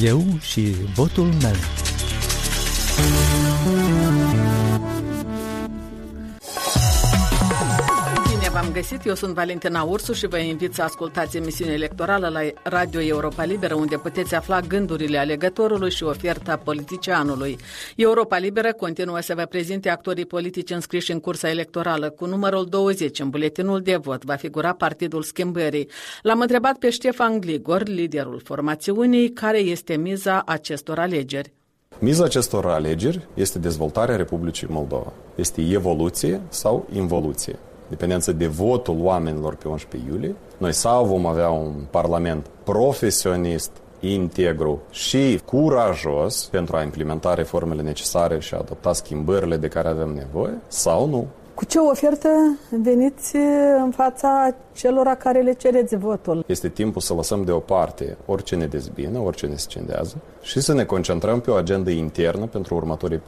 Eu și votul meu. Găsit, eu sunt Valentina Ursu și vă invit să ascultați emisiunea electorală la Radio Europa Liberă, unde puteți afla gândurile alegătorului și oferta politicianului. Europa Liberă continuă să vă prezinte actorii politici înscriși în cursa electorală. Cu numărul 20 în buletinul de vot va figura Partidul Schimbării. L-am întrebat pe Ștefan Gligor, liderul formațiunii, care este miza acestor alegeri. Miza acestor alegeri este dezvoltarea Republicii Moldova. Este evoluție sau involuție dependență de votul oamenilor pe 11 iulie, noi sau vom avea un parlament profesionist, integru și curajos pentru a implementa reformele necesare și a adopta schimbările de care avem nevoie, sau nu. Cu ce ofertă veniți în fața celor care le cereți votul? Este timpul să lăsăm deoparte orice ne dezbină, orice ne scendează și să ne concentrăm pe o agendă internă pentru următorii 4-8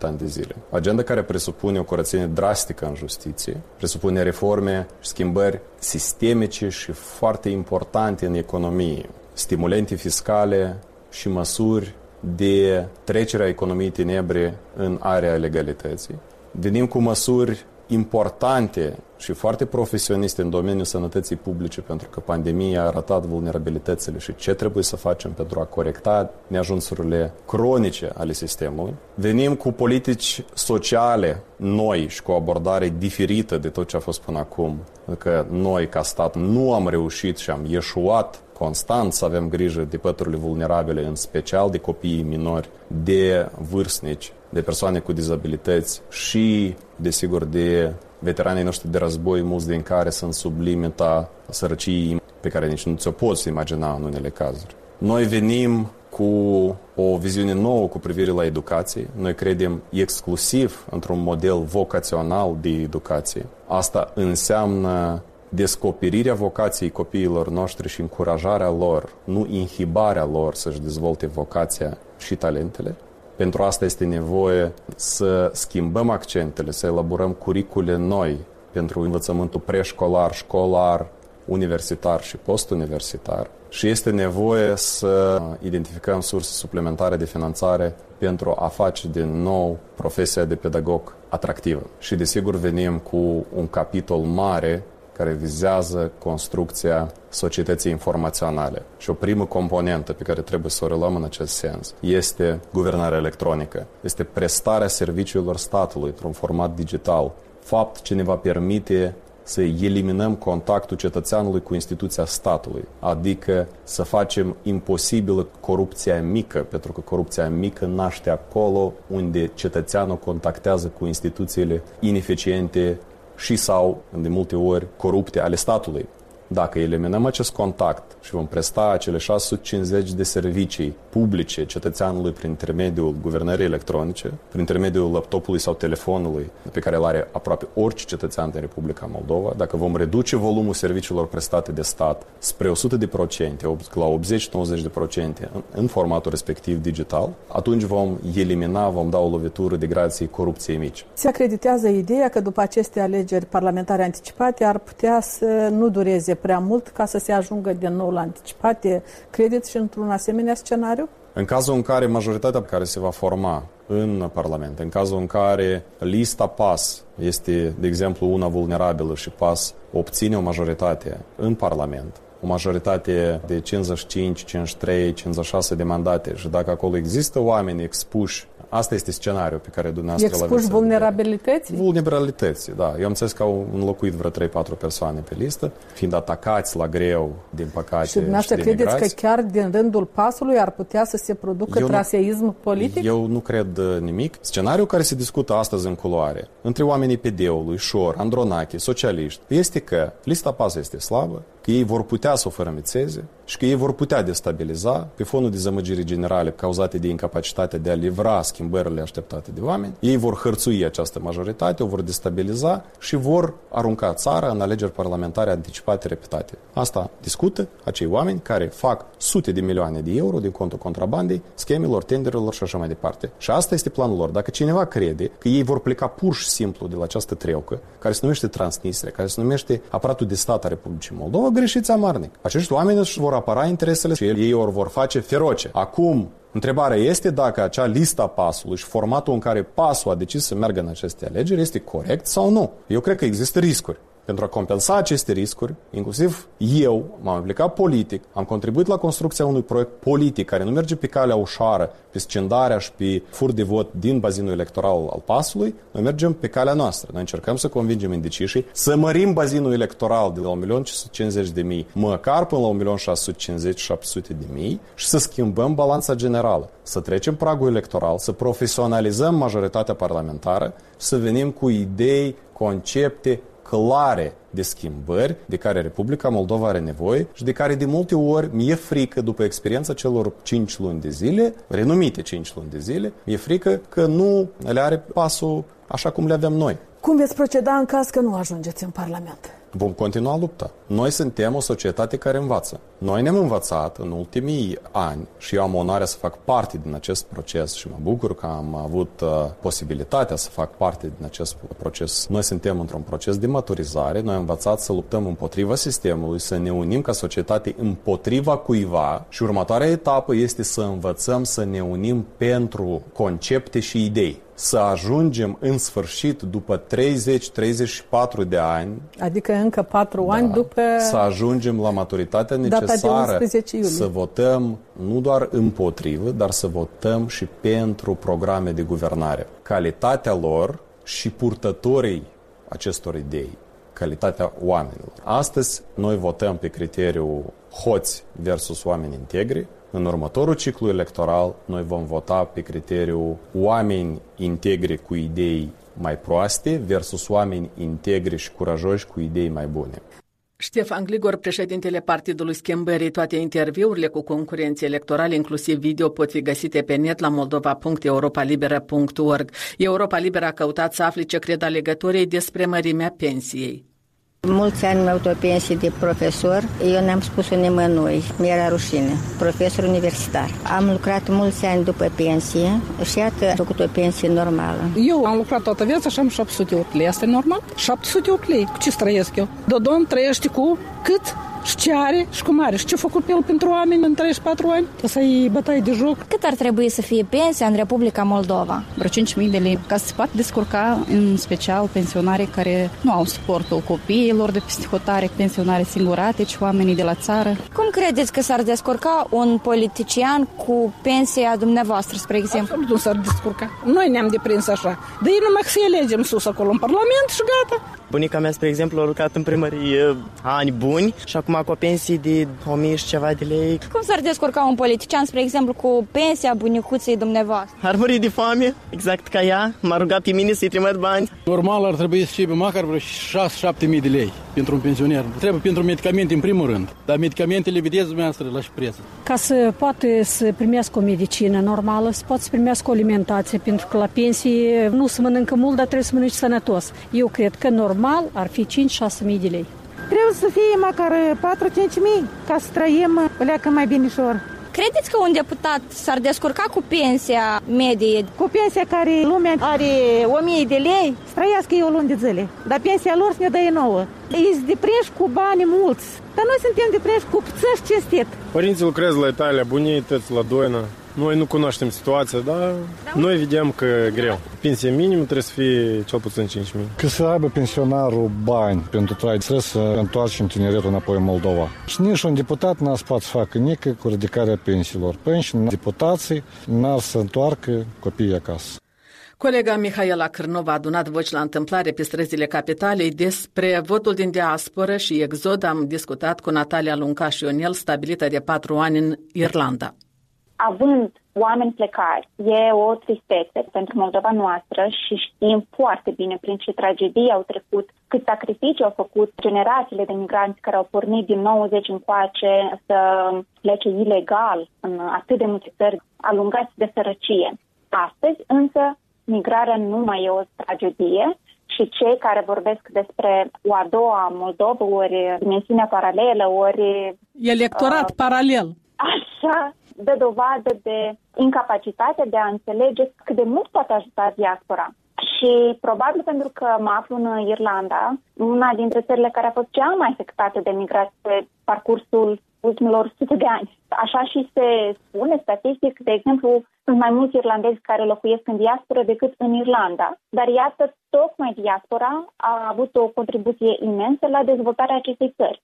ani de zile. Agenda care presupune o curățenie drastică în justiție, presupune reforme și schimbări sistemice și foarte importante în economie, stimulente fiscale și măsuri de trecerea economiei tenebre în area legalității venim cu măsuri importante și foarte profesioniste în domeniul sănătății publice, pentru că pandemia a arătat vulnerabilitățile și ce trebuie să facem pentru a corecta neajunsurile cronice ale sistemului. Venim cu politici sociale noi și cu o abordare diferită de tot ce a fost până acum. Că noi, ca stat, nu am reușit și am ieșuat constant să avem grijă de păturile vulnerabile, în special de copiii minori, de vârstnici, de persoane cu dizabilități și, desigur, de veteranii noștri de război, mulți din care sunt sub limita sărăciei pe care nici nu ți-o poți imagina în unele cazuri. Noi venim cu o viziune nouă cu privire la educație. Noi credem exclusiv într-un model vocațional de educație. Asta înseamnă descoperirea vocației copiilor noștri și încurajarea lor, nu inhibarea lor să-și dezvolte vocația și talentele. Pentru asta este nevoie să schimbăm accentele, să elaborăm curicule noi pentru învățământul preșcolar, școlar, universitar și postuniversitar și este nevoie să identificăm surse suplimentare de finanțare pentru a face din nou profesia de pedagog atractivă. Și desigur venim cu un capitol mare care vizează construcția societății informaționale. Și o primă componentă pe care trebuie să o reluăm în acest sens este guvernarea electronică. Este prestarea serviciilor statului într-un format digital. Fapt ce ne va permite să eliminăm contactul cetățeanului cu instituția statului, adică să facem imposibilă corupția mică, pentru că corupția mică naște acolo unde cetățeanul contactează cu instituțiile ineficiente și sau, de multe ori, corupte ale statului. Dacă eliminăm acest contact și vom presta acele 650 de servicii publice cetățeanului prin intermediul guvernării electronice, prin intermediul laptopului sau telefonului pe care îl are aproape orice cetățean din Republica Moldova, dacă vom reduce volumul serviciilor prestate de stat spre 100 de procente, la 80-90 de procente în formatul respectiv digital, atunci vom elimina, vom da o lovitură de grație corupției mici. Se acreditează ideea că după aceste alegeri parlamentare anticipate ar putea să nu dureze prea mult ca să se ajungă din nou la anticipate. Credeți și într-un asemenea scenariu? În cazul în care majoritatea care se va forma în Parlament, în cazul în care lista PAS este, de exemplu, una vulnerabilă și PAS obține o majoritate în Parlament, o majoritate de 55, 53, 56 de mandate și dacă acolo există oameni expuși Asta este scenariul pe care dumneavoastră l aveți. vulnerabilități? Vulnerabilități, da. Eu am înțeles că au înlocuit vreo 3-4 persoane pe listă, fiind atacați la greu, din păcate, Și dumneavoastră și credeți că chiar din rândul pasului ar putea să se producă eu traseism nu, politic? Eu nu cred uh, nimic. Scenariul care se discută astăzi în culoare, între oamenii PD-ului, Șor, Andronache, socialiști, este că lista PAS este slabă, că ei vor putea să o fărămițeze și că ei vor putea destabiliza pe fondul de zămăgiri generale cauzate de incapacitatea de a livra schimbările așteptate de oameni. Ei vor hărțui această majoritate, o vor destabiliza și vor arunca țara în alegeri parlamentare anticipate repetate. Asta discută acei oameni care fac sute de milioane de euro din contul contrabandei, schemelor, tenderilor și așa mai departe. Și asta este planul lor. Dacă cineva crede că ei vor pleca pur și simplu de la această treucă, care se numește Transnistria, care se numește aparatul de stat a Republicii Moldova, greșiți amarnic. Acești oameni își vor apăra interesele și ei ori vor face feroce. Acum, Întrebarea este dacă acea lista pasului și formatul în care pasul a decis să meargă în aceste alegeri este corect sau nu. Eu cred că există riscuri. Pentru a compensa aceste riscuri, inclusiv eu m-am implicat politic, am contribuit la construcția unui proiect politic care nu merge pe calea ușoară, pe scindarea și pe fur de vot din bazinul electoral al pasului, noi mergem pe calea noastră. Noi încercăm să convingem indecișii să mărim bazinul electoral de la 1.550.000 măcar până la 1.650.700.000 și să schimbăm balanța generală, să trecem pragul electoral, să profesionalizăm majoritatea parlamentară și să venim cu idei, concepte, clare de schimbări de care Republica Moldova are nevoie și de care de multe ori mi-e frică după experiența celor 5 luni de zile, renumite 5 luni de zile, mi-e frică că nu le are pasul așa cum le avem noi. Cum veți proceda în caz că nu ajungeți în Parlament? Vom continua lupta. Noi suntem o societate care învață. Noi ne-am învățat în ultimii ani și eu am onoarea să fac parte din acest proces și mă bucur că am avut uh, posibilitatea să fac parte din acest proces. Noi suntem într-un proces de maturizare, noi am învățat să luptăm împotriva sistemului, să ne unim ca societate împotriva cuiva și următoarea etapă este să învățăm să ne unim pentru concepte și idei să ajungem în sfârșit după 30-34 de ani. Adică încă 4 da, ani după... Să ajungem la maturitatea necesară să votăm nu doar împotrivă, dar să votăm și pentru programe de guvernare. Calitatea lor și purtătorii acestor idei, calitatea oamenilor. Astăzi noi votăm pe criteriul hoți versus oameni integri, în următorul ciclu electoral, noi vom vota pe criteriul oameni integri cu idei mai proaste versus oameni integri și curajoși cu idei mai bune. Ștefan Gligor, președintele Partidului Schimbării, toate interviurile cu concurenții electorale, inclusiv video, pot fi găsite pe net la moldova.europalibera.org. Europa Liberă a căutat să afle ce cred alegătorii despre mărimea pensiei. Mulți ani mi-au o pensie de profesor. Eu n-am spus-o nimănui. Mi-era rușine. Profesor universitar. Am lucrat mulți ani după pensie și iată, am făcut o pensie normală. Eu am lucrat toată viața și am 708 lei. Asta e normal? 708 lei. Cu ce trăiesc eu? Dodon trăiește cu cât? Și ce are și cum are și ce a făcut pe el pentru oameni în 34 ani. Să-i bătaie de joc. Cât ar trebui să fie pensia în Republica Moldova? Vreo 5.000 de lei, ca să se poată descurca în special pensionarii care nu au suportul copiilor de peste hotare, pensionare singuratici, oamenii de la țară. Cum credeți că s-ar descurca un politician cu pensia dumneavoastră, spre exemplu? Absolut nu s-ar descurca. Noi ne-am deprins așa. Dar ei numai să elegem sus acolo în Parlament și gata. Bunica mea, spre exemplu, a lucrat în primărie ani buni și acum cu o pensie de 1000 și ceva de lei. Cum s-ar descurca un politician, spre exemplu, cu pensia bunicuței dumneavoastră? Ar muri de foame, exact ca ea. M-a rugat pe mine să-i trimit bani. Normal ar trebui să fie măcar vreo 6-7 mii de lei pentru un pensioner. Trebuie pentru medicamente în primul rând, dar medicamentele, vedeți dumneavoastră, la și preț. Ca să poate să primească o medicină normală, să poată să primească o alimentație, pentru că la pensie nu se mănâncă mult, dar trebuie să mănânci sănătos. Eu cred că normal ar fi 5-6 mii de lei. Trebuie să fie măcar 4-5 mii ca să trăim pleacă mai binișor. Credeți că un deputat s-ar descurca cu pensia medie? Cu pensia care lumea are 1000 de lei, să trăiască eu luni de zile. Dar pensia lor să ne dă nouă. Ei sunt deprinși cu bani mulți. Dar noi suntem deprinși cu puțăși cinstit. Părinții lucrează la Italia, bunii tăți la Doina. Noi nu cunoaștem situația, dar da. noi vedem că e greu. Pensia minimă trebuie să fie cel puțin 5.000. Că să aibă pensionarul bani pentru trai, trebuie să întoarcem tineretul înapoi în Moldova. Și nici un deputat n-a să poată să facă nică cu ridicarea pensiilor. Pensiile, deputații n-ar să întoarcă copiii acasă. Colega Mihaela Cârnova a adunat voci la întâmplare pe străzile capitalei despre votul din diasporă și exod. Am discutat cu Natalia Lunca și Ionel, stabilită de patru ani în Irlanda având oameni plecați, e o tristețe pentru Moldova noastră și știm foarte bine prin ce tragedii au trecut, cât sacrificii au făcut generațiile de migranți care au pornit din 90 încoace să plece ilegal în atât de multe țări alungați de sărăcie. Astăzi, însă, migrarea nu mai e o tragedie și cei care vorbesc despre o a doua Moldovă, ori dimensiunea paralelă, ori... Electorat uh, paralel. Așa, dă dovadă de incapacitate de a înțelege cât de mult poate ajuta diaspora. Și probabil pentru că mă aflu în Irlanda, una dintre țările care a fost cea mai afectată de migrație pe parcursul ultimilor sute de ani. Așa și se spune statistic, de exemplu, sunt mai mulți irlandezi care locuiesc în diaspora decât în Irlanda, dar iată, tocmai diaspora a avut o contribuție imensă la dezvoltarea acestei țări.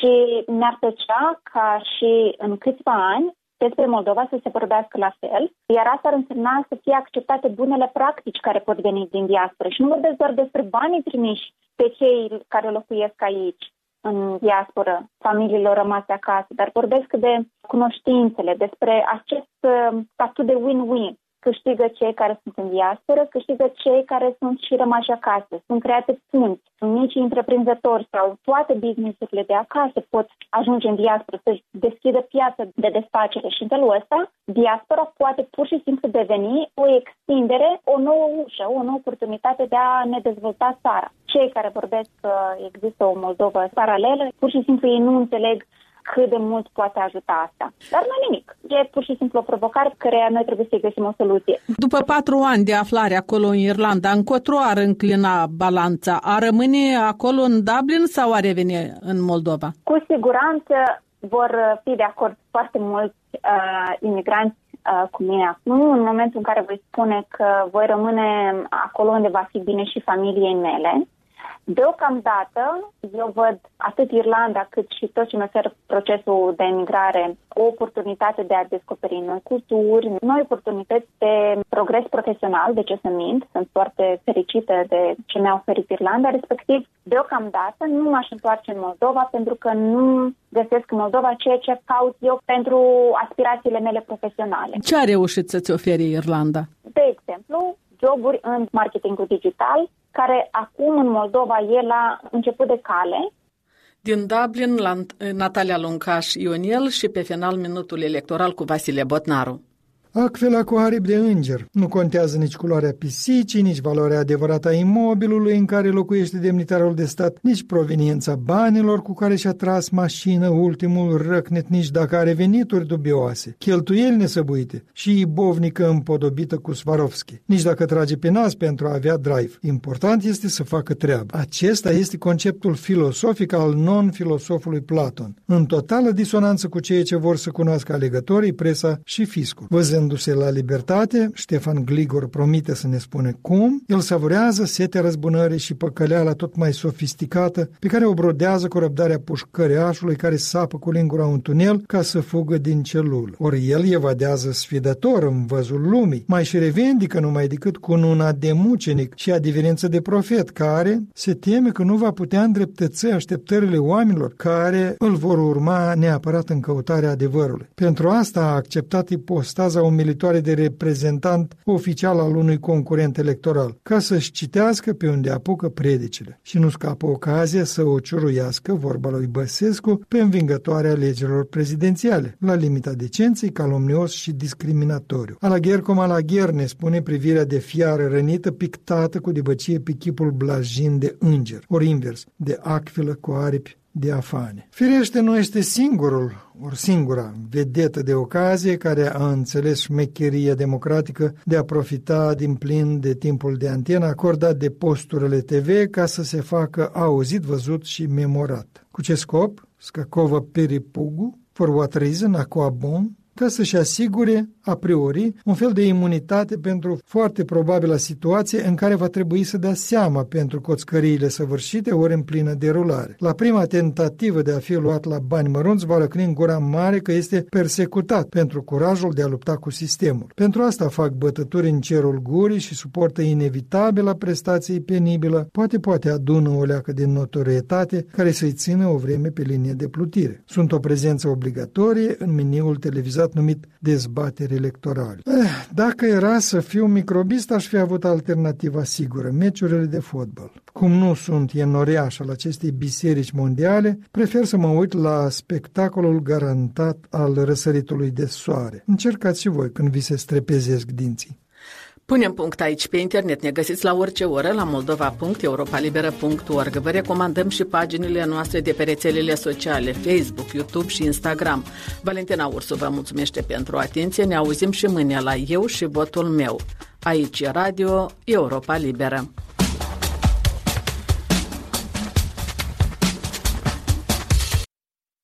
Și mi-ar plăcea ca și în câțiva ani despre Moldova să se vorbească la fel, iar asta ar însemna să fie acceptate bunele practici care pot veni din diaspora. Și nu vorbesc doar despre banii trimiși pe cei care locuiesc aici, în diasporă, familiilor rămase acasă, dar vorbesc de cunoștințele, despre acest uh, statut de win-win câștigă cei care sunt în diasporă, câștigă cei care sunt și rămași acasă. Sunt create punți. Mici întreprinzători sau toate businessurile de acasă pot ajunge în diasporă să-și deschidă piața de desfacere și în felul ăsta diaspora poate pur și simplu deveni o extindere, o nouă ușă, o nouă oportunitate de a ne dezvolta țara. Cei care vorbesc că există o Moldovă paralelă, pur și simplu ei nu înțeleg cât de mult poate ajuta asta. Dar nu nimic. E pur și simplu o provocare care noi trebuie să găsim o soluție. După patru ani de aflare acolo în Irlanda, încotro ar înclina balanța? A rămâne acolo în Dublin sau a reveni în Moldova? Cu siguranță vor fi de acord foarte mulți uh, imigranți uh, cu mine acum, în momentul în care voi spune că voi rămâne acolo unde va fi bine și familiei mele. Deocamdată, eu văd atât Irlanda cât și tot ce mi oferă procesul de emigrare o oportunitate de a descoperi noi culturi, noi oportunități de progres profesional, de ce să mint, sunt foarte fericită de ce mi-a oferit Irlanda, respectiv, deocamdată nu m-aș întoarce în Moldova pentru că nu găsesc în Moldova ceea ce caut eu pentru aspirațiile mele profesionale. Ce a reușit să-ți ofere Irlanda? De exemplu, joburi în marketingul digital, care acum în Moldova e la început de cale. Din Dublin la Natalia Luncaș Ionel și pe final minutul electoral cu Vasile Botnaru. Acvela cu aripi de înger. Nu contează nici culoarea pisicii, nici valoarea adevărată a imobilului în care locuiește demnitarul de stat, nici proveniența banilor cu care și-a tras mașină ultimul răcnet, nici dacă are venituri dubioase, cheltuieli nesăbuite și ibovnică împodobită cu Swarovski, nici dacă trage pe nas pentru a avea drive. Important este să facă treabă. Acesta este conceptul filosofic al non-filosofului Platon, în totală disonanță cu ceea ce vor să cunoască alegătorii, presa și fiscul. Văzând Uitându-se la libertate, Ștefan Gligor promite să ne spune cum, el savurează setea răzbunării și păcăleala tot mai sofisticată pe care o brodează cu răbdarea pușcăreașului care sapă cu lingura un tunel ca să fugă din celul. Ori el evadează sfidător în văzul lumii, mai și revendică numai decât cu una de mucenic și adiverență de profet, care se teme că nu va putea îndreptăți așteptările oamenilor care îl vor urma neapărat în căutarea adevărului. Pentru asta a acceptat ipostaza umilitoare de reprezentant oficial al unui concurent electoral, ca să-și citească pe unde apucă predicile și nu scapă ocazia să o ciuruiască, vorba lui Băsescu, pe învingătoarea alegerilor prezidențiale, la limita decenței, calomnios și discriminatoriu. Alagher cum alagher, ne spune privirea de fiară rănită pictată cu dibăcie pe chipul blajin de înger, ori invers, de acvilă cu aripi de afane. Firește nu este singurul ori singura vedetă de ocazie care a înțeles șmecheria democratică de a profita din plin de timpul de antenă acordat de posturile TV ca să se facă auzit, văzut și memorat. Cu ce scop? Scacovă peripugu? For what reason? Aqua bon? Ca să-și asigure a priori, un fel de imunitate pentru foarte probabilă situație în care va trebui să dea seama pentru coțcăriile săvârșite ori în plină derulare. La prima tentativă de a fi luat la bani mărunți, va răcni în gura mare că este persecutat pentru curajul de a lupta cu sistemul. Pentru asta fac bătături în cerul gurii și suportă inevitabilă prestației penibilă, poate poate adună o leacă de notorietate care să-i țină o vreme pe linie de plutire. Sunt o prezență obligatorie în meniul televizat numit dezbatere electorale. Eh, dacă era să fiu microbist, aș fi avut alternativa sigură, meciurile de fotbal. Cum nu sunt enoriaș al acestei biserici mondiale, prefer să mă uit la spectacolul garantat al răsăritului de soare. Încercați și voi când vi se strepezesc dinții. Punem punct aici pe internet. Ne găsiți la orice oră la moldova.europalibera.org. Vă recomandăm și paginile noastre de pe rețelele sociale, Facebook, YouTube și Instagram. Valentina Ursu vă mulțumește pentru atenție. Ne auzim și mâine la Eu și votul meu. Aici e Radio Europa Liberă.